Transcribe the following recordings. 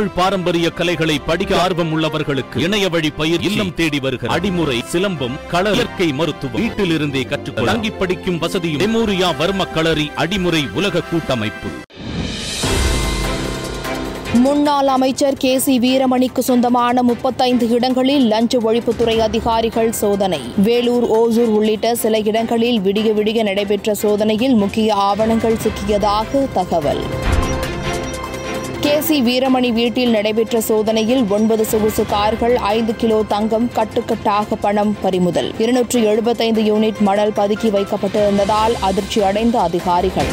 தமிழ் பாரம்பரிய கலைகளை படிக்க ஆர்வம் உள்ளவர்களுக்கு இணைய வழி பயிர் இல்லம் தேடி வருகிற அடிமுறை சிலம்பம் கள இயற்கை மருத்துவம். வீட்டில் இருந்தே கற்றுக்கொள்ள தங்கி படிக்கும் வசதியும் மெமோரியா வர்ம களரி அடிமுறை உலக கூட்டமைப்பு. முன்னாள் அமைச்சர் கே சி வீரமணிக்கு சொந்தமான முப்பத்தைந்து இடங்களில் லஞ்ச ஒழிப்புத்துறை அதிகாரிகள் சோதனை. வேலூர் ஓசூர் உள்ளிட்ட சில இடங்களில் விடிய விடிய நடைபெற்ற சோதனையில் முக்கிய ஆவணங்கள் சிக்கியதாக தகவல். கேசி வீரமணி வீட்டில் நடைபெற்ற சோதனையில் ஒன்பது சொகுசு கார்கள் ஐந்து கிலோ தங்கம் கட்டுக்கட்டாக பணம் பறிமுதல். இருநூற்று எழுபத்தைந்து யூனிட் மணல் பதுக்கி வைக்கப்பட்டிருந்ததால் அதிர்ச்சி அடைந்த அதிகாரிகள்.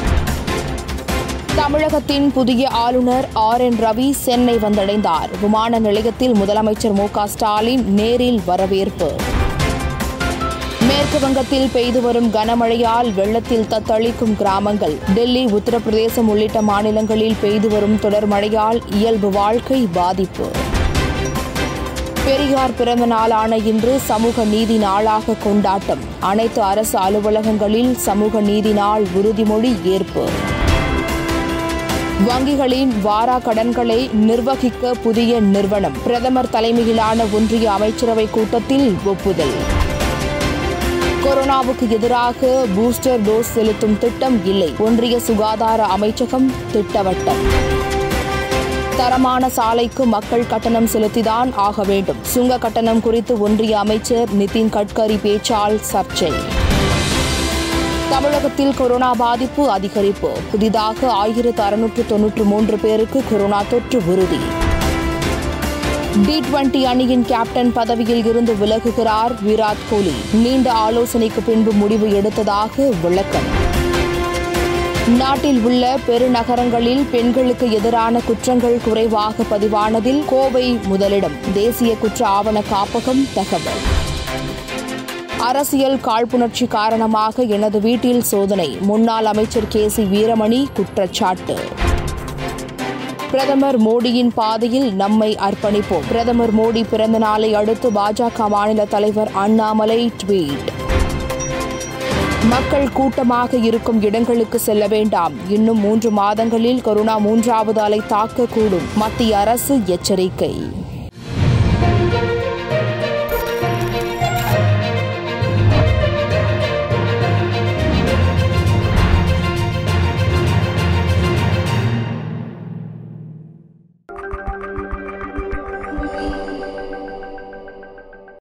தமிழகத்தின் புதிய ஆளுநர் ஆர். என். ரவி சென்னை வந்தடைந்தார். விமான நிலையத்தில் முதலமைச்சர் மு க ஸ்டாலின் நேரில் வரவேற்பு. மேற்கு வங்கத்தில் பெய்து வரும் கனமழையால் வெள்ளத்தில் தத்தளிக்கும் கிராமங்கள். டெல்லி உத்தரப்பிரதேசம் உள்ளிட்ட மாநிலங்களில் பெய்து வரும் தொடர் மழையால் இயல்பு வாழ்க்கை பாதிப்பு. பெரியார் பிறந்த நாளான இன்று சமூக நீதி நாளாக கொண்டாட்டம். அனைத்து அரசு அலுவலகங்களில் சமூக நீதி நாள் உறுதிமொழி ஏற்பு. வங்கிகளின் வாரா கடன்களை நிர்வகிக்க புதிய நிறுவனம். பிரதமர் தலைமையிலான ஒன்றிய அமைச்சரவை கூட்டத்தில் ஒப்புதல். கொரோனாவுக்கு எதிராக பூஸ்டர் டோஸ் செலுத்தும் திட்டம் இல்லை. ஒன்றிய சுகாதார அமைச்சகம் திட்டவட்டம். தரமான சாலைக்கு மக்கள் கட்டணம் செலுத்திதான் ஆக வேண்டும். சுங்க கட்டணம் குறித்து ஒன்றிய அமைச்சர் நிதின் கட்கரி பேச்சால் சர்ச்சை. தமிழகத்தில் கொரோனா பாதிப்பு அதிகரிப்பு. புதிதாக ஆயிரத்து அறுநூற்று தொன்னூற்று மூன்று பேருக்கு கொரோனா தொற்று உறுதி. டி டுவெண்டி அணியின் கேப்டன் பதவியில் இருந்து விலகுகிறார் விராட் கோலி. நீண்ட ஆலோசனைக்கு பின்பு முடிவு எடுத்ததாக விளக்கம். நாட்டில் உள்ள பெருநகரங்களில் பெண்களுக்கு எதிரான குற்றங்கள் குறைவாக பதிவானதில் கோவை முதலிடம். தேசிய குற்ற ஆவண காப்பகம் தகவல். அரசியல் காழ்ப்புணர்ச்சி காரணமாக எனது வீட்டில் சோதனை. முன்னாள் அமைச்சர் கே சி வீரமணி குற்றச்சாட்டு. பிரதமர் மோடியின் பாதையில் நம்மை அர்ப்பணிப்போம். பிரதமர் மோடி பிறந்த நாளை அடுத்து பாஜக மாநில தலைவர் அண்ணாமலை ட்வீட். மக்கள் கூட்டமாக இருக்கும் இடங்களுக்கு செல்ல வேண்டாம். இன்னும் மூன்று மாதங்களில் கொரோனா மூன்றாவது அலை தாக்கக்கூடும். மத்திய அரசு எச்சரிக்கை.